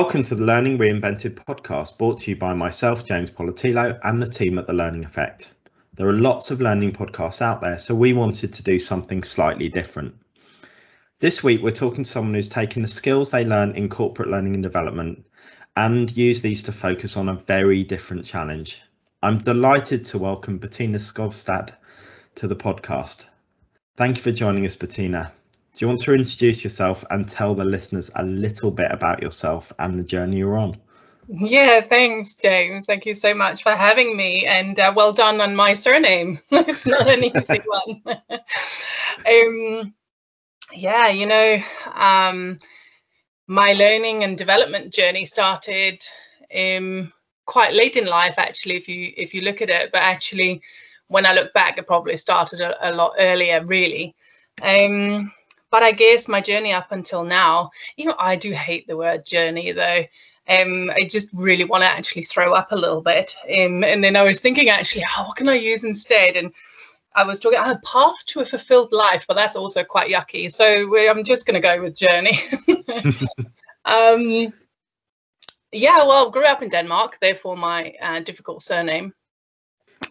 Welcome to the Learning Reinvented podcast, brought to you by myself, James Poletyllo, and the team at The Learning Effect. There are lots of learning podcasts out there, so we wanted to do something slightly different. This week, we're talking to someone who's taken the skills they learn in corporate learning and development and use these to focus on a very different challenge. I'm delighted to welcome Betina Skovsted to the podcast. Thank you for joining us, Betina. Do you want to introduce yourself and tell the listeners a little bit about yourself and the journey you're on? Yeah, thanks, James. Thank you so much for having me, and uh, well done on my surname. it's not an easy one. um, yeah, you know, um, my learning and development journey started um, quite late in life, actually. If you if you look at it, but actually, when I look back, it probably started a, a lot earlier, really. Um, but I guess my journey up until now, you know, I do hate the word journey though. Um, I just really want to actually throw up a little bit. Um, and then I was thinking actually, oh, what can I use instead? And I was talking a path to a fulfilled life, but that's also quite yucky. So I'm just going to go with journey. um, yeah, well, grew up in Denmark, therefore my uh, difficult surname.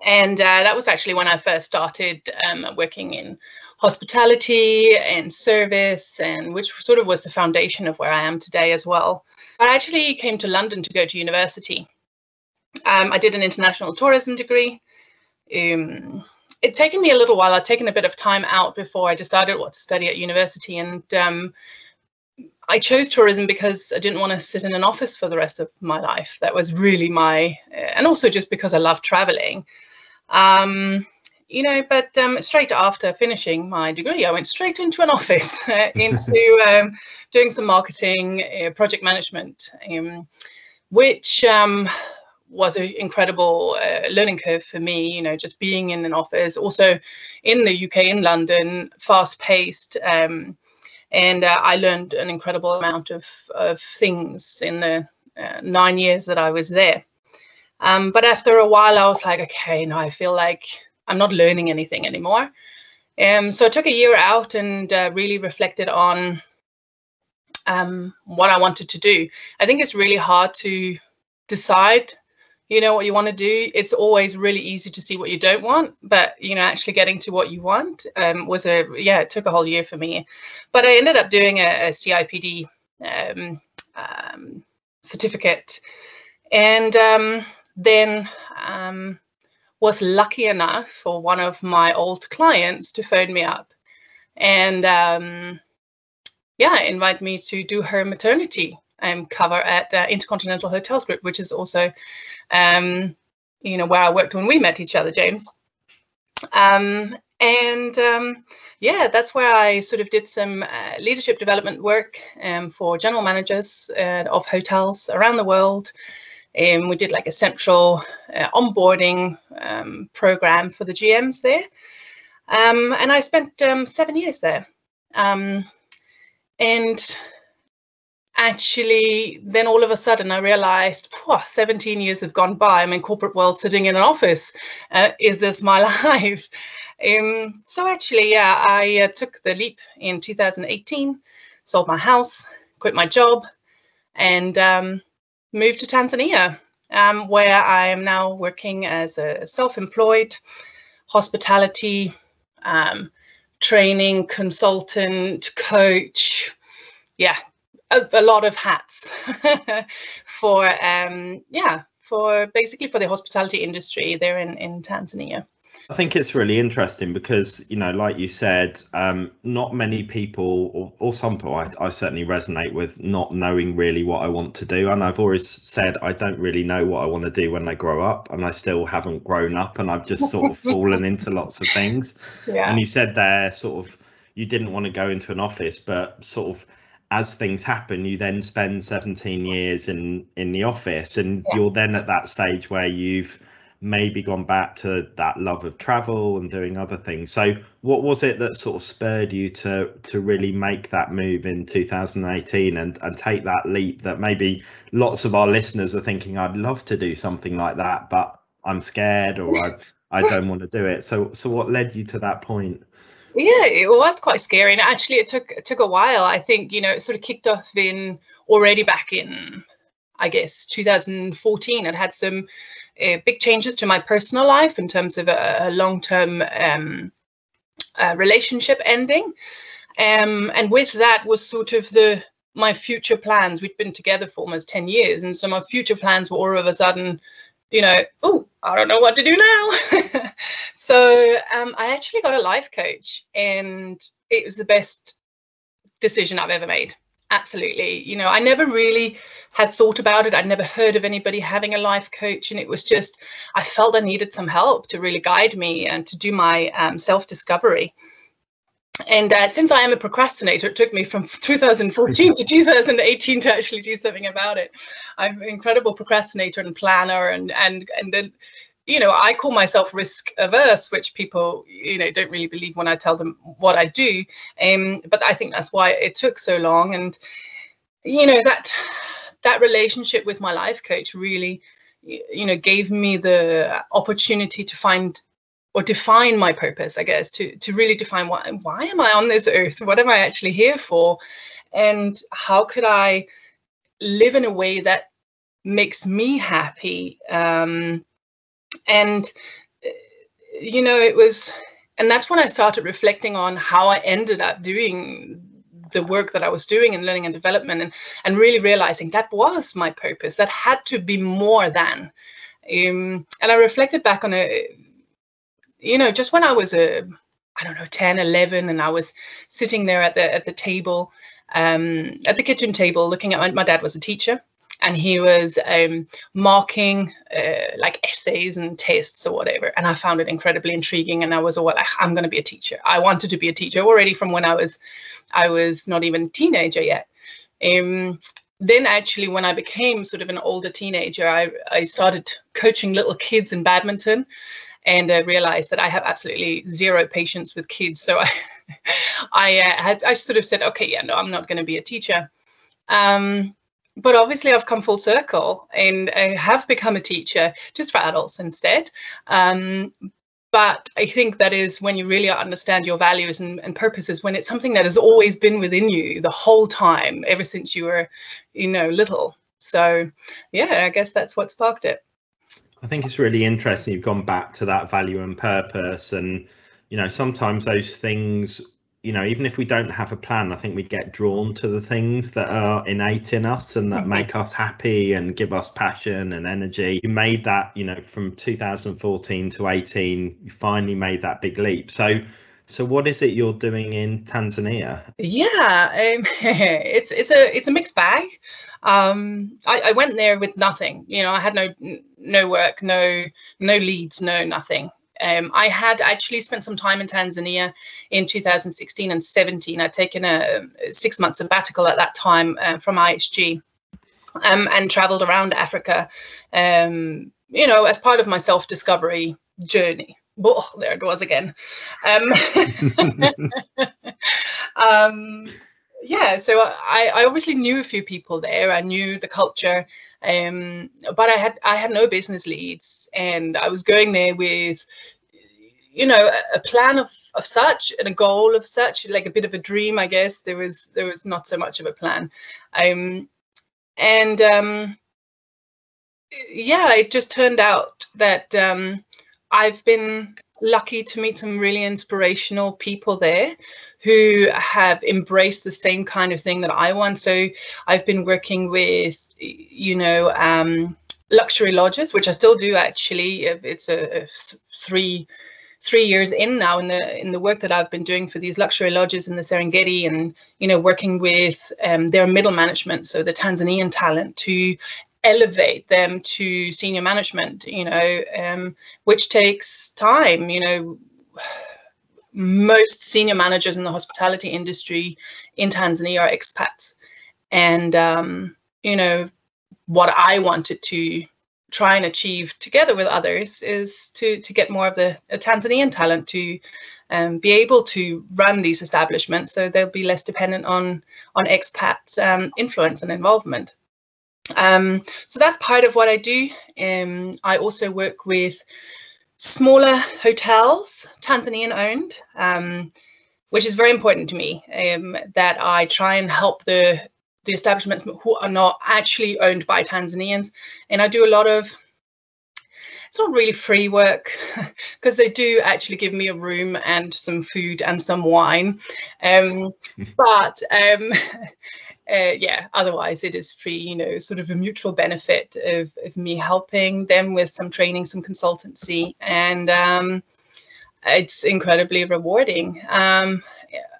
And uh, that was actually when I first started um, working in hospitality and service, and which sort of was the foundation of where I am today as well. I actually came to London to go to university. Um, I did an international tourism degree. Um, it's taken me a little while. I'd taken a bit of time out before I decided what to study at university, and um, I chose tourism because I didn't want to sit in an office for the rest of my life. That was really my, and also just because I love traveling. Um, you know, but um, straight after finishing my degree, I went straight into an office, uh, into um, doing some marketing, uh, project management, um, which um, was an incredible uh, learning curve for me, you know, just being in an office, also in the UK, in London, fast paced. Um, and uh, I learned an incredible amount of, of things in the uh, nine years that I was there. Um, but after a while, I was like, okay, now I feel like I'm not learning anything anymore. Um, so I took a year out and uh, really reflected on um, what I wanted to do. I think it's really hard to decide, you know, what you want to do. It's always really easy to see what you don't want, but you know, actually getting to what you want um, was a yeah, it took a whole year for me. But I ended up doing a, a CIPD um, um, certificate, and um, then was lucky enough for one of my old clients to phone me up and um, yeah, invite me to do her maternity um, cover at uh, Intercontinental Hotels Group, which is also, um, you know, where I worked when we met each other, James. Um, and um, yeah, that's where I sort of did some uh, leadership development work um, for general managers uh, of hotels around the world. Um, we did like a central uh, onboarding um, program for the GMs there. Um, and I spent um, seven years there. Um, and actually, then all of a sudden I realized, 17 years have gone by. I'm in corporate world sitting in an office. Uh, is this my life? Um, so actually, yeah, I uh, took the leap in 2018, sold my house, quit my job, and moved to Tanzania, um, where I am now working as a self-employed hospitality um, training consultant, coach. Yeah, a, a lot of hats for um, yeah for basically for the hospitality industry there in in Tanzania. I think it's really interesting because, you know, like you said, um, not many people, or, or some people, I, I, certainly resonate with not knowing really what I want to do. And I've always said I don't really know what I want to do when I grow up, and I still haven't grown up, and I've just sort of fallen into lots of things. Yeah. And you said there, sort of, you didn't want to go into an office, but sort of as things happen, you then spend 17 years in in the office, and yeah. you're then at that stage where you've maybe gone back to that love of travel and doing other things. So what was it that sort of spurred you to to really make that move in 2018 and and take that leap that maybe lots of our listeners are thinking I'd love to do something like that but I'm scared or I I don't want to do it. So so what led you to that point? Yeah, it was quite scary, and actually, it took it took a while. I think you know it sort of kicked off in already back in, I guess, 2014. It had some uh, big changes to my personal life in terms of a, a long term um, uh, relationship ending, um, and with that was sort of the my future plans. We'd been together for almost 10 years, and so my future plans were all of a sudden you know, oh, I don't know what to do now. so um, I actually got a life coach, and it was the best decision I've ever made. Absolutely. You know, I never really had thought about it. I'd never heard of anybody having a life coach. And it was just, I felt I needed some help to really guide me and to do my um, self discovery and uh, since I am a procrastinator, it took me from 2014 to 2018 to actually do something about it. I'm an incredible procrastinator and planner, and and and you know, I call myself risk averse, which people, you know, don't really believe when I tell them what I do. Um, but I think that's why it took so long, and you know that that relationship with my life coach really, you know, gave me the opportunity to find or define my purpose i guess to to really define why why am i on this earth? What am i actually here for? And how could i live in a way that makes me happy? Um, and uh, you know it was and that's when i started reflecting on how i ended up doing the work that i was doing in learning and development and and really realizing that was my purpose that had to be more than um, and i reflected back on a you know, just when I was a, I don't know, 10, 11, and I was sitting there at the at the table, um, at the kitchen table, looking at my, my dad was a teacher, and he was um, marking uh, like essays and tests or whatever. And I found it incredibly intriguing. And I was all like, I'm going to be a teacher. I wanted to be a teacher already from when I was, I was not even a teenager yet. Um, then actually, when I became sort of an older teenager, I, I started coaching little kids in badminton and I realized that I have absolutely zero patience with kids. So I, I uh, had I sort of said, okay, yeah, no, I'm not going to be a teacher. Um, but obviously, I've come full circle and I have become a teacher just for adults instead. Um, but I think that is when you really understand your values and, and, purposes, when it's something that has always been within you the whole time, ever since you were, you know, little. So, yeah, I guess that's what sparked it. I think it's really interesting you've gone back to that value and purpose and you know sometimes those things you know even if we don't have a plan I think we get drawn to the things that are innate in us and that mm-hmm. make us happy and give us passion and energy you made that you know from 2014 to 18 you finally made that big leap so so what is it you're doing in Tanzania? Yeah, um, it's it's a it's a mixed bag. Um, I, I, went there with nothing. You know, I had no no work, no no leads, no nothing. Um, I had actually spent some time in Tanzania in 2016 and 17. I'd taken a six month sabbatical at that time uh, from IHG um, and traveled around Africa, um, you know, as part of my self discovery journey oh, there it was again. Um, um, yeah, so I, I obviously knew a few people there. I knew the culture, um, but I had I had no business leads, and I was going there with, you know, a plan of of such and a goal of such, like a bit of a dream, I guess. There was there was not so much of a plan, um, and um, yeah, it just turned out that um, I've been lucky to meet some really inspirational people there who have embraced the same kind of thing that I want. So I've been working with, you know, um, luxury lodges, which I still do actually. It's a, a three three years in now in the in the work that I've been doing for these luxury lodges in the Serengeti and you know working with um, their middle management so the Tanzanian talent to elevate them to senior management, you know, um, which takes time, you know. Most senior managers in the hospitality industry in Tanzania are expats. And, um, you know, what I wanted to try and achieve together with others is to to get more of the Tanzanian talent to um, be able to run these establishments so they'll be less dependent on on expat um, influence and involvement. Um, so that's part of what I do. Um, I also work with smaller hotels, Tanzanian owned, um, which is very important to me. Um, that I try and help the the establishments who are not actually owned by Tanzanians, and I do a lot of it's not really free work because they do actually give me a room and some food and some wine. Um, but um, uh, yeah, otherwise it is free, you know, sort of a mutual benefit of, of me helping them with some training, some consultancy, and um, it's incredibly rewarding. Um,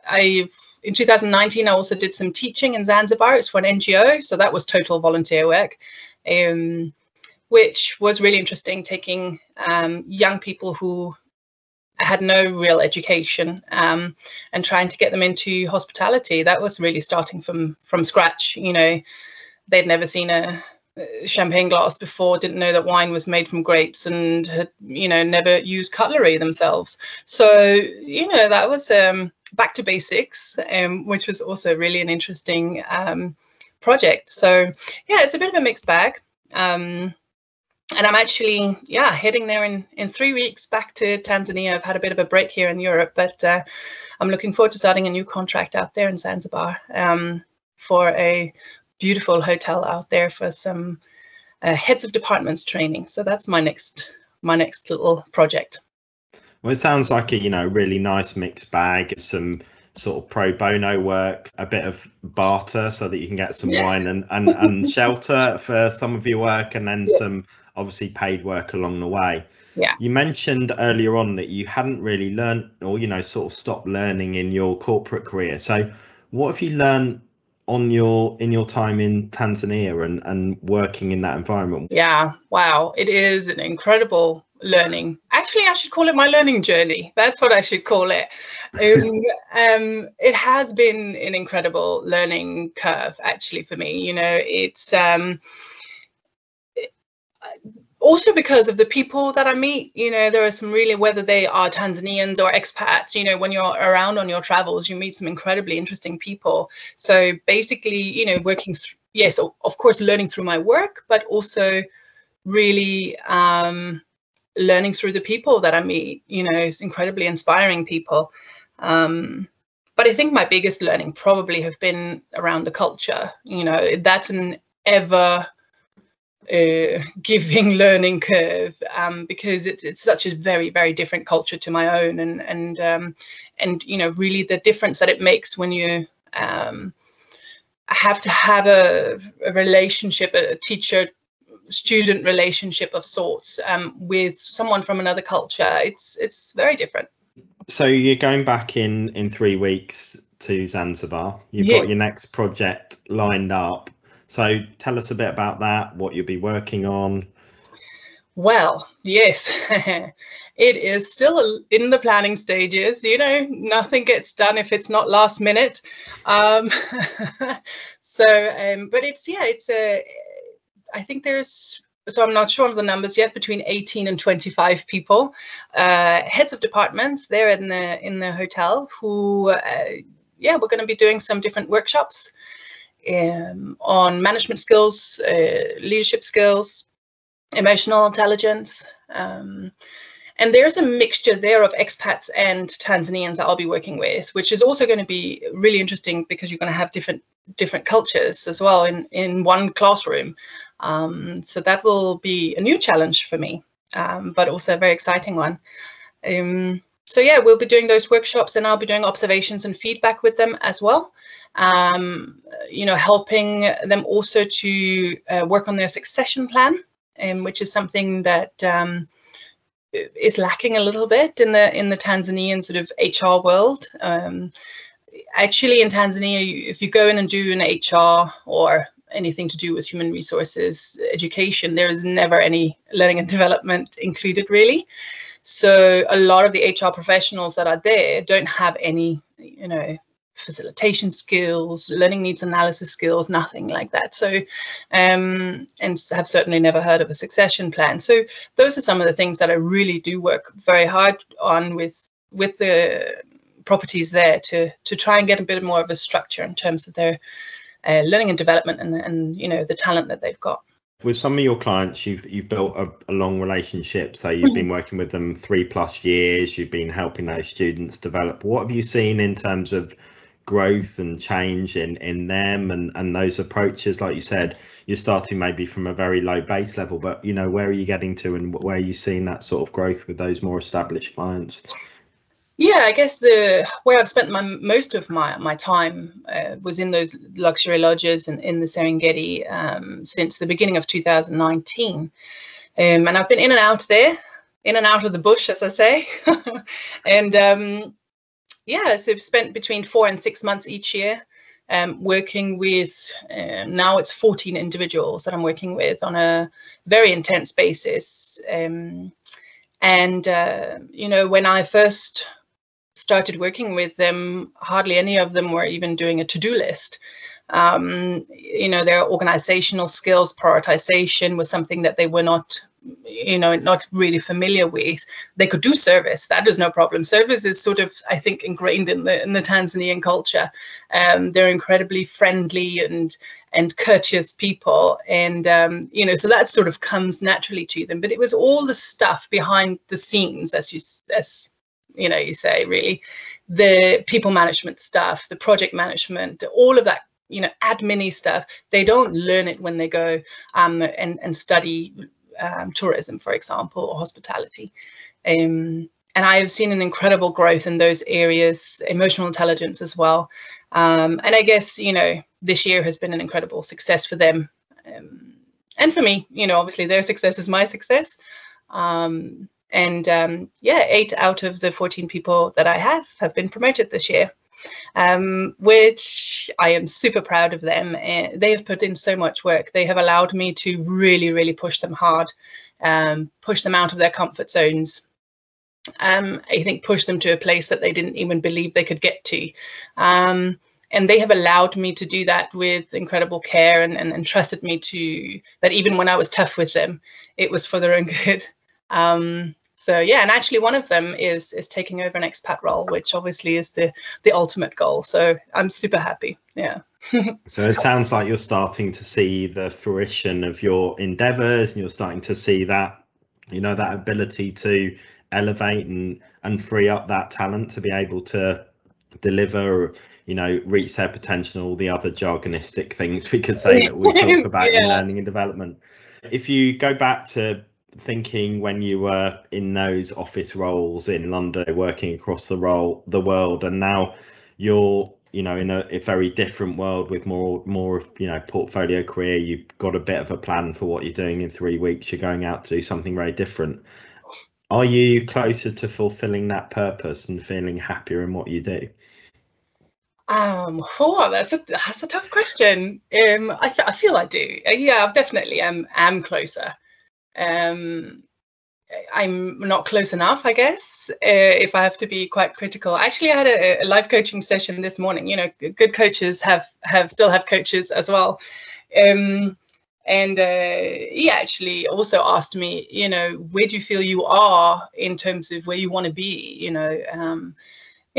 I've in 2019, I also did some teaching in Zanzibar. It's for an NGO, so that was total volunteer work. Um, which was really interesting, taking um, young people who had no real education um, and trying to get them into hospitality. That was really starting from from scratch. You know, they'd never seen a champagne glass before, didn't know that wine was made from grapes, and had you know never used cutlery themselves. So you know that was um, back to basics, um, which was also really an interesting um, project. So yeah, it's a bit of a mixed bag. And I'm actually, yeah, heading there in, in three weeks back to Tanzania. I've had a bit of a break here in Europe, but uh, I'm looking forward to starting a new contract out there in Zanzibar um, for a beautiful hotel out there for some uh, heads of departments training. So that's my next my next little project. Well, it sounds like a you know really nice mixed bag of some sort of pro bono work, a bit of barter so that you can get some yeah. wine and, and, and shelter for some of your work and then yeah. some obviously paid work along the way. Yeah. You mentioned earlier on that you hadn't really learned or, you know, sort of stopped learning in your corporate career. So what have you learned on your in your time in Tanzania and, and working in that environment? Yeah, wow. It is an incredible learning. Actually, I should call it my learning journey. That's what I should call it. Um, um, it has been an incredible learning curve, actually, for me. You know, it's um, also because of the people that I meet, you know, there are some really, whether they are Tanzanians or expats, you know, when you're around on your travels, you meet some incredibly interesting people. So basically, you know, working, th- yes, of course, learning through my work, but also really um, learning through the people that I meet, you know, incredibly inspiring people. Um, but I think my biggest learning probably have been around the culture. You know, that's an ever uh, giving learning curve um, because it's it's such a very very different culture to my own. And and um, and you know really the difference that it makes when you um, have to have a, a relationship a teacher student relationship of sorts um, with someone from another culture it's it's very different. So you're going back in in three weeks to zanzibar. You've yeah. got your next project lined up so tell us a bit about that, what you'll be working on. Well, yes, it is still in the planning stages. You know, nothing gets done if it's not last minute. Um, so, um, but it's yeah, it's a. I think there's so I'm not sure of the numbers yet, between 18 and 25 people, uh, heads of departments there in the in the hotel who, uh, yeah, we're going to be doing some different workshops um, on management skills, uh, leadership skills, emotional intelligence. Um, and there's a mixture there of expats and Tanzanians that I'll be working with, which is also going to be really interesting because you're going to have different different cultures as well in in one classroom. Um, so that will be a new challenge for me, um, but also a very exciting one. Um, so yeah, we'll be doing those workshops and I'll be doing observations and feedback with them as well. Um, you know, helping them also to uh, work on their succession plan, um, which is something that um, is lacking a little bit in the in the Tanzanian sort of HR world. Um, actually, in Tanzania, if you go in and do an HR or anything to do with human resources education, there is never any learning and development included, really. So a lot of the HR professionals that are there don't have any, you know, facilitation skills, learning needs analysis skills, nothing like that. So, um, and have certainly never heard of a succession plan. So those are some of the things that I really do work very hard on with with the properties there to to try and get a bit more of a structure in terms of their uh, learning and development and and you know the talent that they've got. With some of your clients you've you've built a, a long relationship. So you've mm-hmm. been working with them three plus years you've been helping those students develop. What have you seen in terms of growth and change in in them and and those approaches? Like you said you're starting maybe from a very low base level but you know where are you getting to and where are you seeing that sort of growth with those more established clients yeah, I guess the where I've spent my most of my my time uh, was in those luxury lodges and in the Serengeti um, since the beginning of 2019, um, and I've been in and out there, in and out of the bush, as I say, and um, yeah, so I've spent between four and six months each year. Um, working with uh, now it's 14 individuals that I'm working with on a very intense basis. Um, and uh, you know, when I first started working with them, hardly any of them were even doing a to-do list. Um, you know, their organizational skills, prioritization was something that they were not, you know, not really familiar with. They could do service; that is no problem. Service is sort of, I think, ingrained in the in the Tanzanian culture. Um, they're incredibly friendly and and courteous people, and um, you know, so that sort of comes naturally to them. But it was all the stuff behind the scenes, as you as you know, you say really, the people management stuff, the project management, all of that, you know, admin stuff, they don't learn it when they go um, and, and study um, tourism, for example, or hospitality. Um, and I have seen an incredible growth in those areas, emotional intelligence as well. Um, and I guess, you know, this year has been an incredible success for them. Um, and for me, you know, obviously their success is my success. Um, and um, yeah, eight out of the 14 people that I have have been promoted this year, um, which I am super proud of them. And they have put in so much work. They have allowed me to really, really push them hard, um, push them out of their comfort zones. Um, I think push them to a place that they didn't even believe they could get to. Um, and they have allowed me to do that with incredible care and, and, and trusted me to that even when I was tough with them, it was for their own good. So yeah, and actually one of them is is taking over an expat role, which obviously is the the ultimate goal. So I'm super happy. Yeah. so it sounds like you're starting to see the fruition of your endeavors and you're starting to see that you know that ability to elevate and and free up that talent to be able to deliver you know reach their potential all the other jargonistic things we could say that we talk about yeah. in learning and development if you go back to thinking when you were in those office roles in London, working across the role the world, and now you're you know in a, a, very different world with more more you know portfolio career. You've got a bit of a plan for what you're doing in three weeks. You're going out to do something very different. Are you closer to fulfilling that purpose and feeling happier in what you do? Um, oh, that's a that's a tough question. Um, I, I feel I do. Uh, yeah, I definitely am am closer um, I'm not close enough, I guess, uh, if I have to be quite critical. Actually, I had a, a life coaching session this morning. You know, good coaches have have still have coaches as well. Um, and uh, he actually also asked me, you know, where do you feel you are in terms of where you want to be? You know, um,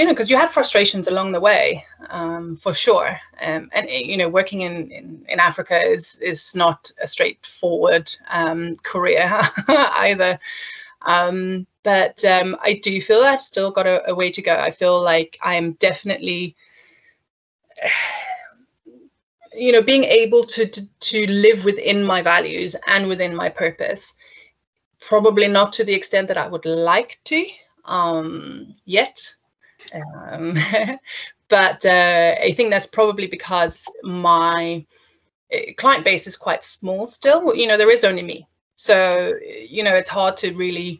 you know, because you had frustrations along the way, um, for sure. Um, and you know, working in, in, in Africa is is not a straightforward um, career either. Um, but um, I do feel I've still got a, a, way to go. I feel like I'm definitely, you know, being able to, to to live within my values and within my purpose. Probably not to the extent that I would like to um, yet um, but uh, I think that's probably because my uh, client base is quite small still. You know, there is only me. So, you know, it's hard to really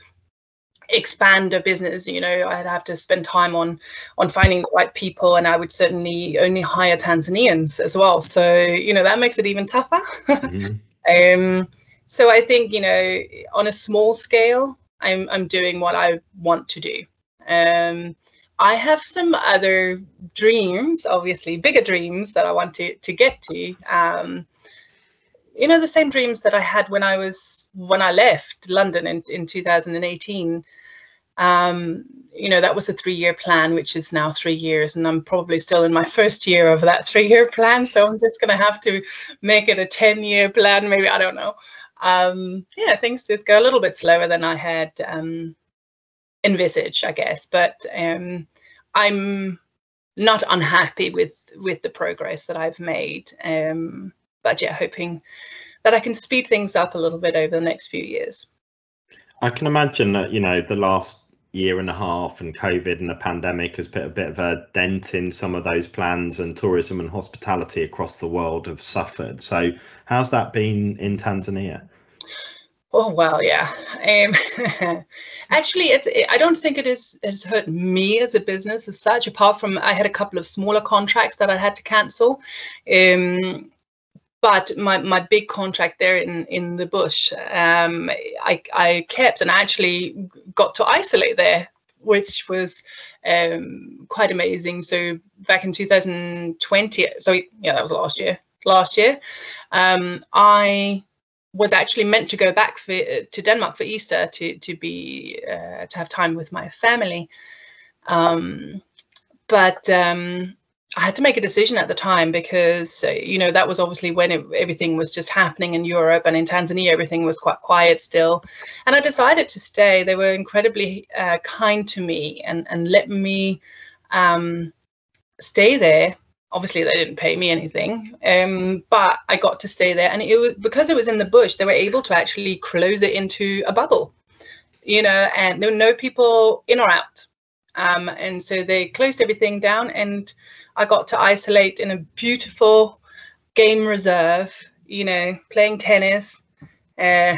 expand a business you know i'd have to spend time on on finding the right people and i would certainly only hire tanzanians as well so you know that makes it even tougher mm-hmm. um so i think you know on a small scale i'm i'm doing what i want to do um I have some other dreams, obviously bigger dreams that I want to to get to. Um, you know, the same dreams that I had when I was when I left London in in 2018. Um, you know, that was a three year plan, which is now three years. And I'm probably still in my first year of that three year plan. So I'm just going to have to make it a 10 year plan. Maybe, I don't know. Um, yeah, things just go a little bit slower than I had um, envisaged, I guess. But um, I'm not unhappy with with the progress that I've made. Um, but yeah, hoping that I can speed things up a little bit over the next few years. I can imagine that you know the last year and a half and COVID and the pandemic has put a bit of a dent in some of those plans, and tourism and hospitality across the world have suffered. So, how's that been in Tanzania? Oh well, yeah. Um, actually, it, it, I don't think it is it has hurt me as a business as such. Apart from I had a couple of smaller contracts that I had to cancel. Um, but my, my big contract there in, in the bush, um, I, I kept and actually got to isolate there, which was um, quite amazing. So back in 2020, so yeah, that was last year. Last year, um, I was actually meant to go back for, to Denmark for Easter to to be uh, to have time with my family, um, but um, I had to make a decision at the time because, uh, you know, that was obviously when it, everything was just happening in Europe and in Tanzania, everything was quite quiet still. And I decided to stay. They were incredibly uh, kind to me and, and let me um, stay there. Obviously, they didn't pay me anything, um, but I got to stay there. And it was because it was in the bush, they were able to actually close it into a bubble, you know, and there were no people in or out. Um, and so they closed everything down and I got to isolate in a beautiful game reserve, you know, playing tennis, uh,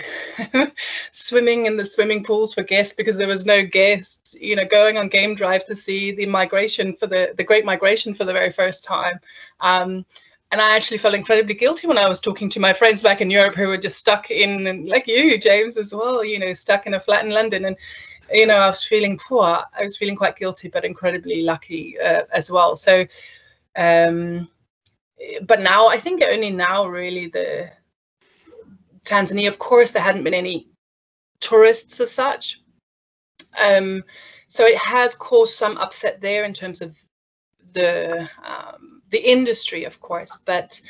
swimming in the swimming pools for guests because there was no guests, you know, going on game drives to see the migration for the, the Great Migration for the very first time. Um, and I actually felt incredibly guilty when I was talking to my friends back in Europe who were just stuck in, and like you, James, as well, you know, stuck in a flat in London. And you know, I was feeling poor. I was feeling quite guilty, but incredibly lucky uh, as well. So, um, but now I think only now really the Tanzania, of course, there hasn't been any tourists as such. Um, so it has caused some upset there in terms of the um, the industry, of course, but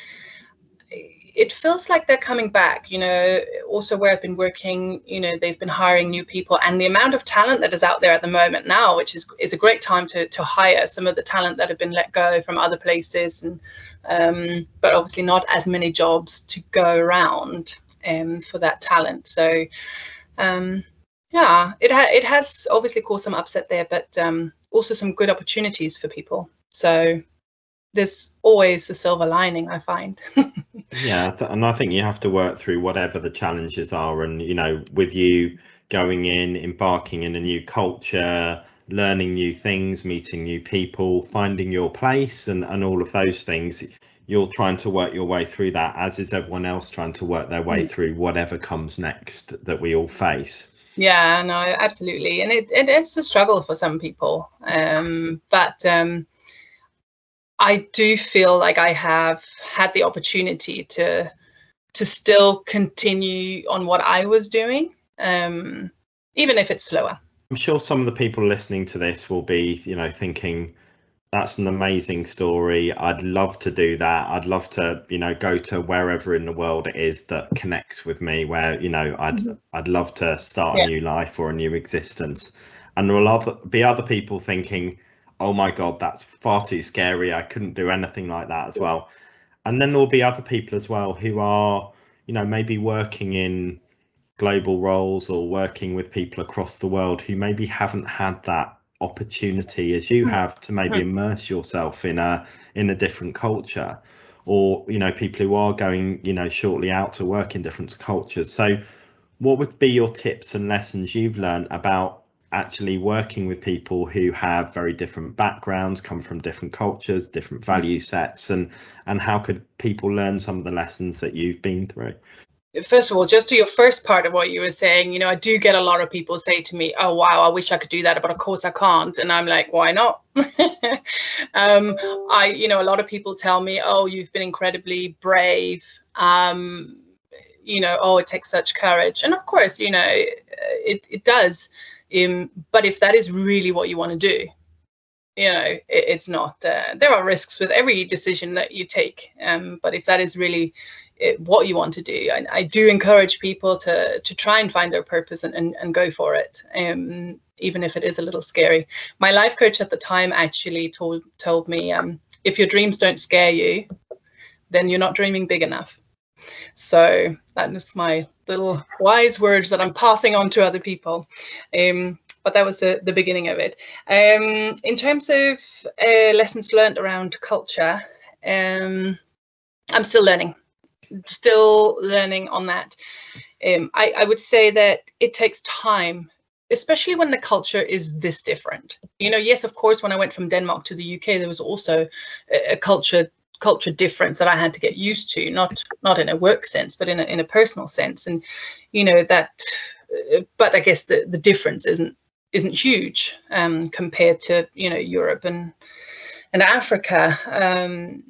it feels like they're coming back you know also where i've been working you know they've been hiring new people and the amount of talent that is out there at the moment now which is is a great time to to hire some of the talent that have been let go from other places and um, but obviously not as many jobs to go around um, for that talent. So um, yeah it, ha- it has obviously caused some upset there but um, also some good opportunities for people. So there's always a silver lining i find. Yeah and i think you have to work through whatever the challenges are and you know with you going in embarking in a new culture learning new things meeting new people finding your place and, and all of those things you're trying to work your way through that as is everyone else trying to work their way mm. through whatever comes next that we all face yeah no absolutely and it, it it's a struggle for some people um but um I do feel like I have had the opportunity to to still continue on what I was doing, um, even if it's slower. I'm sure some of the people listening to this will be, you know, thinking that's an amazing story. I'd love to do that. I'd love to, you know, go to wherever in the world it is that connects with me, where you know, I'd mm-hmm. I'd love to start yeah. a new life or a new existence. And there will other, be other people thinking, oh my god, that's far too scary. I couldn't do anything like that as well. And then there'll be other people as well who are, you know, maybe working in global roles or working with people across the world who maybe haven't had that opportunity as you hmm. have to maybe hmm. immerse yourself in a in a different culture or you know people who are going you know shortly out to work in different cultures so what would be your tips and lessons you've learned about actually working with people who have very different backgrounds, come from different cultures, different value sets, and and how could people learn some of the lessons that you've been through? First of all, just to your first part of what you were saying, you know, I do get a lot of people say to me, "Oh, wow, I wish I could do that, but of course I can't," and I'm like, "Why not?" um, I, you know, a lot of people tell me, "Oh, you've been incredibly brave." Um, you know, oh, it takes such courage, and of course, you know, it it does Um, but if that is really what you want to do, you know, it, it's not. Uh, there are risks with every decision that you take. Um, but if that is really it, what you want to do, I, do encourage people to to try and find their purpose and, and, and go for it. Um, even if it is a little scary. My life coach at the time actually told told me, um, if your dreams don't scare you, then you're not dreaming big enough. So that is my little wise words that I'm passing on to other people. Um, but that was the, the beginning of it. Um, in terms of uh, lessons learned around culture, um, I'm still learning, still learning on that. Um, I, I would say that it takes time especially when the culture is this different. You know, yes, of course, when I went from Denmark to the UK, there was also a, culture culture difference that I had to get used to, not not in a work sense, but in a in a personal sense. And you know that, uh, but I guess the the difference isn't isn't huge um, compared to you know Europe and and Africa. Um,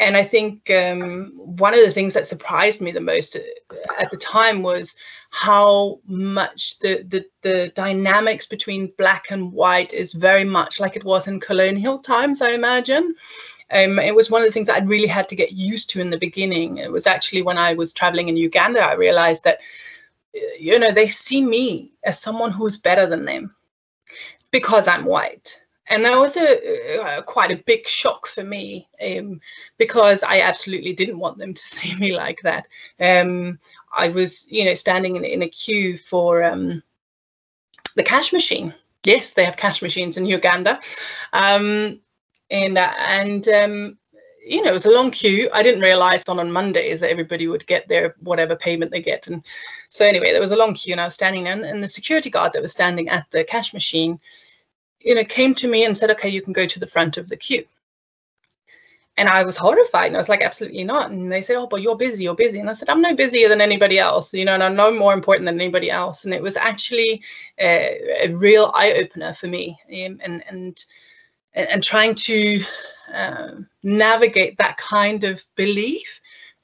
and I think um, one of the things that surprised me the most at the time was how much the, the, the dynamics between black and white is very much like it was in colonial times, I imagine. Um, it was one of the things I really had to get used to in the beginning. It was actually when I was traveling in Uganda, I realized that, you know, they see me as someone who's better than them because I'm white and that was a, a, quite a big shock for me um, because I absolutely didn't want them to see me like that. Um, I was, you know, standing in, in a queue for um, the cash machine. Yes, they have cash machines in Uganda, um, and uh, and um, you know, it was a long queue. I didn't realize on on Mondays that everybody would get their whatever payment they get, and so anyway, there was a long queue, and I was standing there, and, and the security guard that was standing at the cash machine you know, came to me and said, okay, you can go to the front of the queue. And I was horrified. And I was like, absolutely not. And they said, oh, but you're busy, you're busy. And I said, I'm no busier than anybody else, you know, and I'm no more important than anybody else. And it was actually a, a real eye opener for me. Um, and, and, and trying to uh, navigate that kind of belief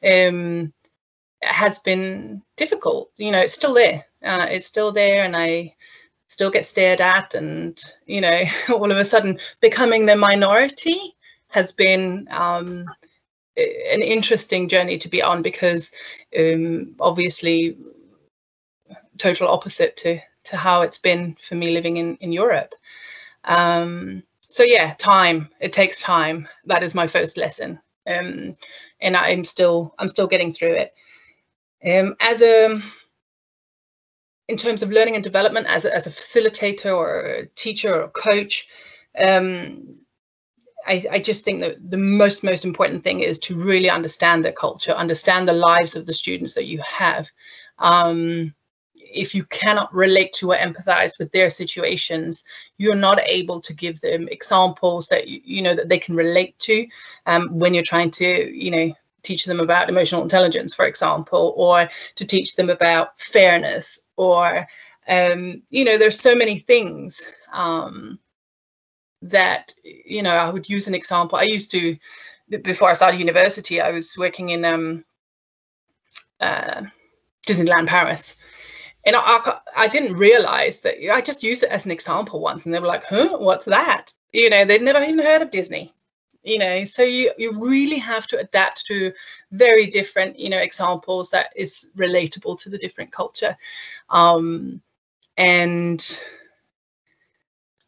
um, has been difficult. You know, it's still there. Uh, it's still there. And I, still get stared at and you know all of a sudden becoming the minority has been um, an interesting journey to be on because um, obviously total opposite to to how it's been for me living in in Europe. Um, so yeah, time. It takes time. That is my first lesson, um, and I'm still I'm still getting through it. Um, as a in terms of learning and development as a, as a facilitator or a teacher or coach, um, I, I, just think that the most, most important thing is to really understand their culture, understand the lives of the students that you have. Um, if you cannot relate to or empathize with their situations, you're not able to give them examples that you, you know that they can relate to um, when you're trying to, you know, teach them about emotional intelligence, for example, or to teach them about fairness or um, you know there's so many things um, that you know i would use an example. I used to before i started university i was working in um, uh, disneyland paris. And I, I didn't realize that i just used it as an example once and they were like huh? What's that? You know they'd never even heard of disney you know so you you really have to adapt to very different you know examples that is relatable to the different culture um, and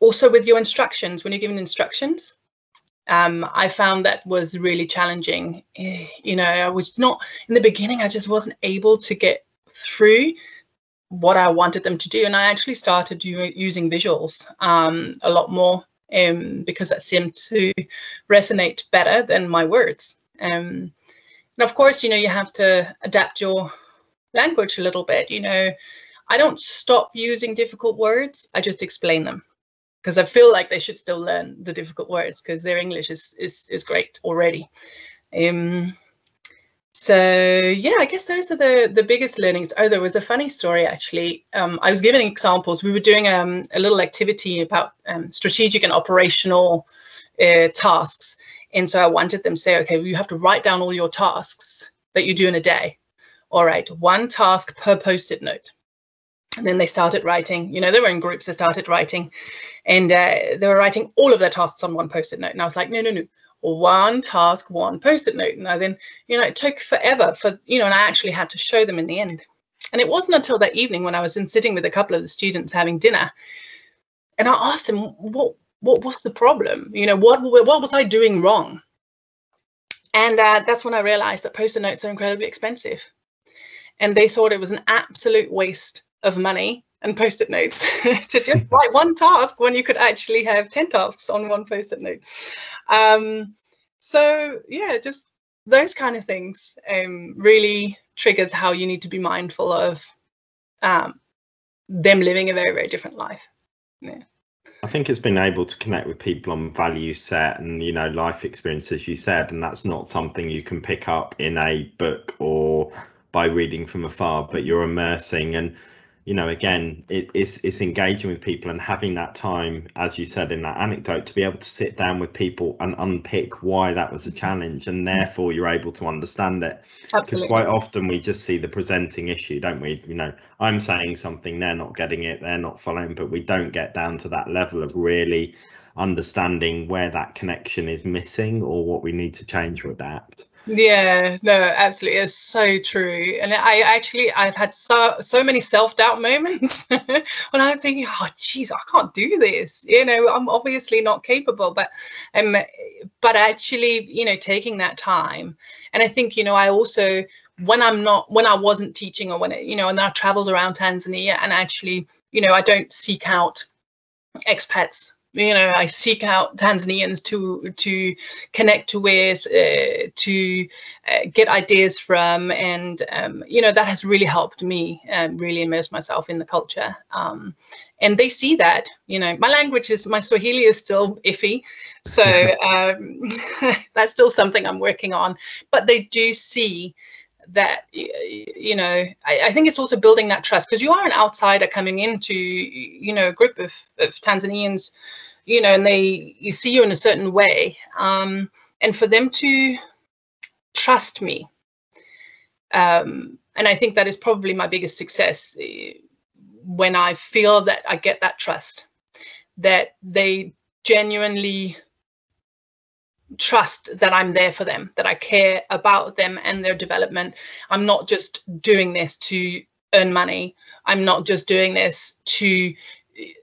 also with your instructions when you're giving instructions um, I found that was really challenging. Eh, you know, I was not in the beginning. I just wasn't able to get through what I wanted them to do, and I actually started using visuals um, a lot more um, because that seemed to resonate better than my words. Um, and of course, you know, you have to adapt your language a little bit. You know, I don't stop using difficult words, I just explain them because I feel like they should still learn the difficult words because their English is, is, is great already. Um, so yeah, I guess those are the the biggest learnings. Oh, there was a funny story actually. Um, I was giving examples. We were doing um, a little activity about um, strategic and operational uh, tasks, and so I wanted them to say, okay, well, you have to write down all your tasks that you do in a day. All right, one task per post-it note. And then they started writing, you know, they were in groups, they started writing and uh, they were writing all of their tasks on one post-it note. And I was like, no, no, no, one task, one post-it note. And I then, you know, it took forever for, you know, and I actually had to show them in the end. And it wasn't until that evening when I was in sitting with a couple of the students having dinner, and I asked them, what, what was the problem? You know, what, what was I doing wrong? And uh, that's when I realized that post-it notes are incredibly expensive. And they thought it was an absolute waste of money and post-it notes to just write one task when you could actually have 10 tasks on one post-it note. Um, so yeah, just those kind of things um, really triggers how you need to be mindful of um, them living a very, very different life. Yeah. I think it's been able to connect with people on value set and you know life experiences you said, and that's not something you can pick up in a book or by reading from afar, but you're immersing and you know, again, it, it's it's engaging with people and having that time, as you said in that anecdote, to be able to sit down with people and unpick why that was a challenge, and therefore you're able to understand it. Because quite often we just see the presenting issue, don't we? You know, I'm saying something, they're not getting it, they're not following, but we don't get down to that level of really understanding where that connection is missing or what we need to change or adapt. Yeah, no, absolutely. It's so true. And I actually, I've had so, so many self-doubt moments when I was thinking, oh, geez, I can't do this. You know, I'm obviously not capable, but, um, but actually, you know, taking that time. And I think, you know, I also, when I'm not, when I wasn't teaching or when, it, you know, and I traveled around Tanzania and actually, you know, I don't seek out expats you know I seek out Tanzanians to to connect with, uh, to uh, get ideas from, and um, you know that has really helped me um, really immerse myself in the culture. Um, and they see that you know my language is my Swahili is still iffy, so um, that's still something I'm working on. But they do see that you know I, I, think it's also building that trust because you are an outsider coming into you know a group of, of tanzanians you know and they you see you in a certain way. Um, and for them to trust me um, and i think that is probably my biggest success eh, when i feel that i get that trust that they genuinely trust that I'm there for them, that I care about them and their development. I'm not just doing this to earn money. I'm not just doing this to,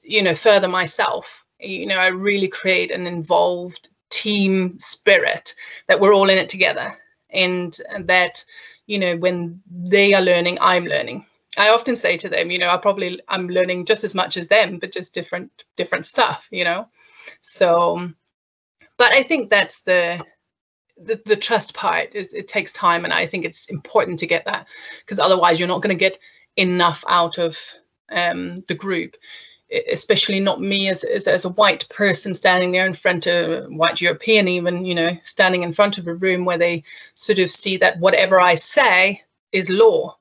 you know, further myself. You know, I really create an involved team spirit that we're all in it together and, that, you know, when they are learning, I'm learning. I often say to them, you know, I probably I'm learning just as much as them, but just different different stuff, you know. So but I think that's the the, the trust part is it takes time and I think it's important to get that because otherwise you're not going to get enough out of um, the group. Especially not me as, as, as a white person standing there in front of white European even you know standing in front of a room where they sort of see that whatever I say is law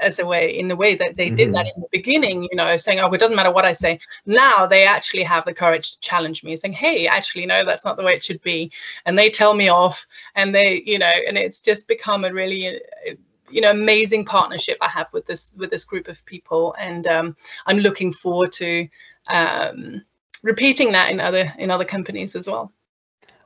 as a way in the way that they mm-hmm. did that mm-hmm. in the beginning you know saying oh it doesn't matter what i say now they actually have the courage to challenge me saying hey actually no that's not the way it should be and they tell me off and they you know and it's just become a really uh, you know amazing partnership i have with this with this group of people and um, i'm looking forward to um, repeating that in other in other companies as well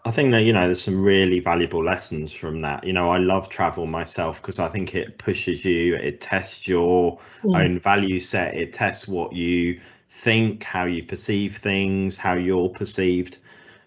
I think that you know there's some really valuable lessons from that. You know, I love travel myself because I think it pushes you, it tests your mm. own value set, it tests what you think, how you perceive things, how you're perceived.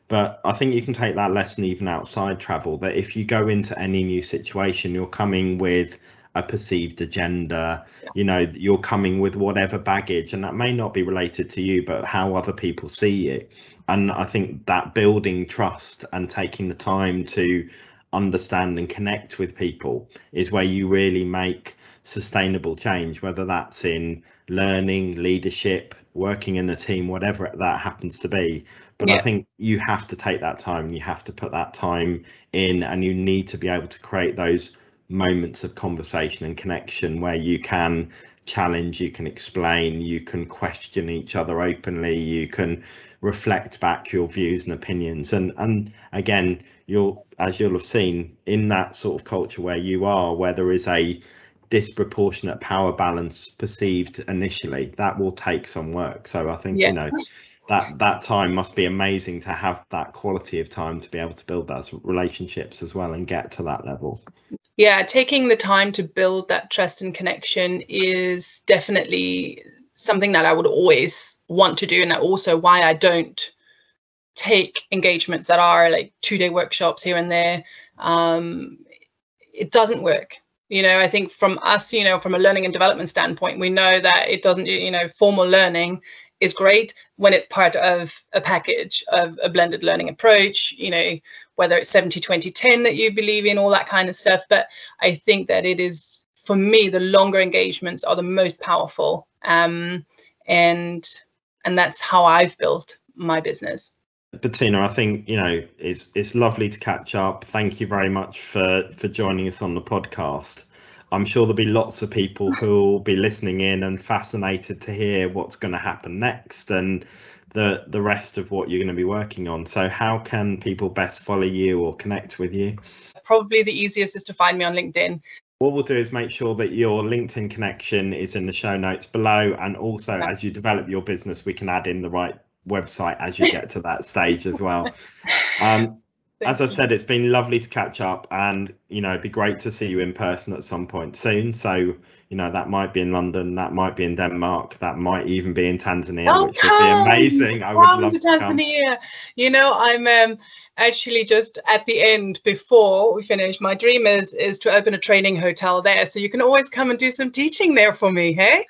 But I think you can take that lesson even outside travel. That if you go into any new situation, you're coming with a perceived agenda. Yeah. You know, you're coming with whatever baggage, and that may not be related to you, but how other people see you and I think that building trust and taking the time to understand and connect with people is where you really make sustainable change, whether that's in learning, leadership, working in a team, whatever that happens to be. But yeah. I think you have to take that time, you have to put that time in, and you need to be able to create those moments of conversation and connection where you can challenge, you can explain, you can question each other openly, you can reflect back your views and opinions. And and again, you'll as you'll have seen in that sort of culture where you are, where there is a disproportionate power balance perceived initially. That will take some work. So I think, Yeah. you know, that that time must be amazing to have that quality of time to be able to build those relationships as well and get to that level. Yeah taking the time to build that trust and connection is definitely something that i would always want to do and that also why i don't take engagements that are like two day workshops here and there. Um, it doesn't work. You know i think from us you know from a learning and development standpoint we know that it doesn't you know formal learning is great when it's part of a package of a blended learning approach you know whether it's 70 20 10 that you believe in all that kind of stuff but i think that it is for me the longer engagements are the most powerful um, and and that's how i've built my business Betina, I think you know it's it's lovely to catch up. Thank you very much for for joining us on the podcast. I'm sure there'll be lots of people who will be listening in and fascinated to hear what's going to happen next and the the rest of what you're going to be working on. So, how can people best follow you or connect with you? probably the easiest is to find me on linkedin What we'll do is make sure that your LinkedIn connection is in the show notes below, and also Yeah. as you develop your business, we can add in the right website as you get to that stage as well. Um, as I said, it's been lovely to catch up, and you know, it'd be great to see you in person at some point soon. So, you know, that might be in London, that might be in Denmark, that might even be in Tanzania, Oh, which would be amazing. I would love to to come. Tanzania. You know, I'm um, actually just at the end before we finish. My dream is is to open a training hotel there, so you can always come and do some teaching there for me. Hey,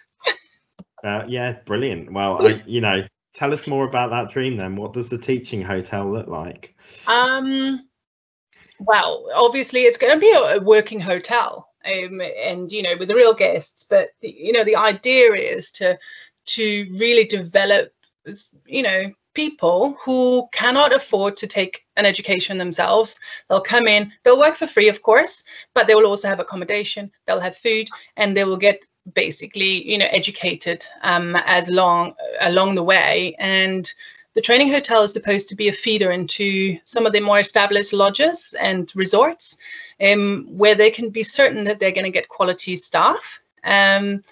Uh, yeah, brilliant. Well, I, you know, tell us more about that dream then. What does the teaching hotel look like? um, well, obviously it's going to be a, a working hotel, um, and you know, with the real guests. But you know, the idea is to to really develop, you know, people who cannot afford to take an education themselves. They'll come in, they'll work for free, of course, but they will also have accommodation, they'll have food, and they will get basically, you know, educated um, as long along the way. And the training hotel is supposed to be a feeder into some of the more established lodges and resorts, um, where they can be certain that they're going to get quality staff. Um,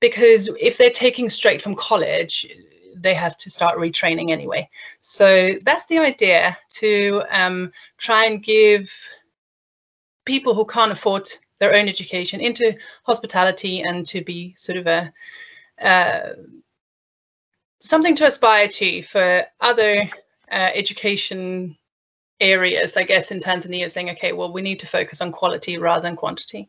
because if they're taking straight from college, they have to start retraining anyway. So that's the idea to um, try and give people who can't afford their own education into hospitality and to be sort of a uh, something to aspire to for other uh, education areas, I guess, in Tanzania, saying, okay, well, we need to focus on quality rather than quantity.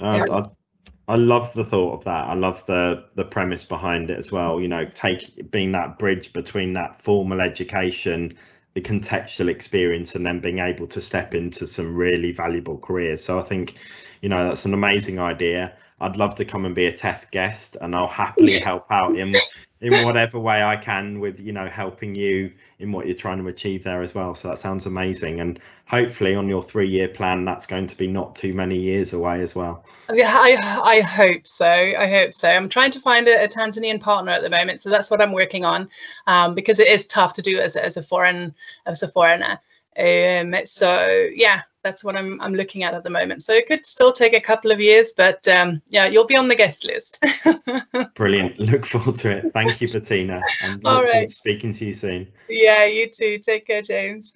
Uh, I, I love the thought of that. I love the the premise behind it as well. You know, take being that bridge between that formal education, the contextual experience, and then being able to step into some really valuable careers. So I think, you know, that's an amazing idea. I'd love to come and be a test guest, and I'll happily help out in in whatever way I can with you know helping you in what you're trying to achieve there as well. So that sounds amazing, and hopefully on your three year plan, that's going to be not too many years away as well. Yeah, I, I hope so. I hope so. I'm trying to find a, a Tanzanian partner at the moment, so that's what I'm working on, um, because it is tough to do as, as a foreign as a foreigner. Um, so yeah, that's what I'm I'm looking at at the moment. So it could still take a couple of years, but um, yeah, you'll be on the guest list. Brilliant. Look forward to it. Thank you, Betina. And All look forward to speaking to you soon. yeah, you too. Take care, James.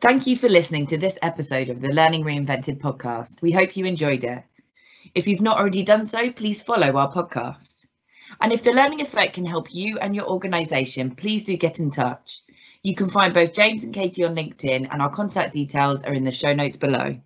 Thank you for listening to this episode of the Learning Reinvented podcast. We hope you enjoyed it. If you've not already done so, please follow our podcast. And if the learning effect can help you and your organisation, please do get in touch. You can find both James and Katie on LinkedIn, and our contact details are in the show notes below.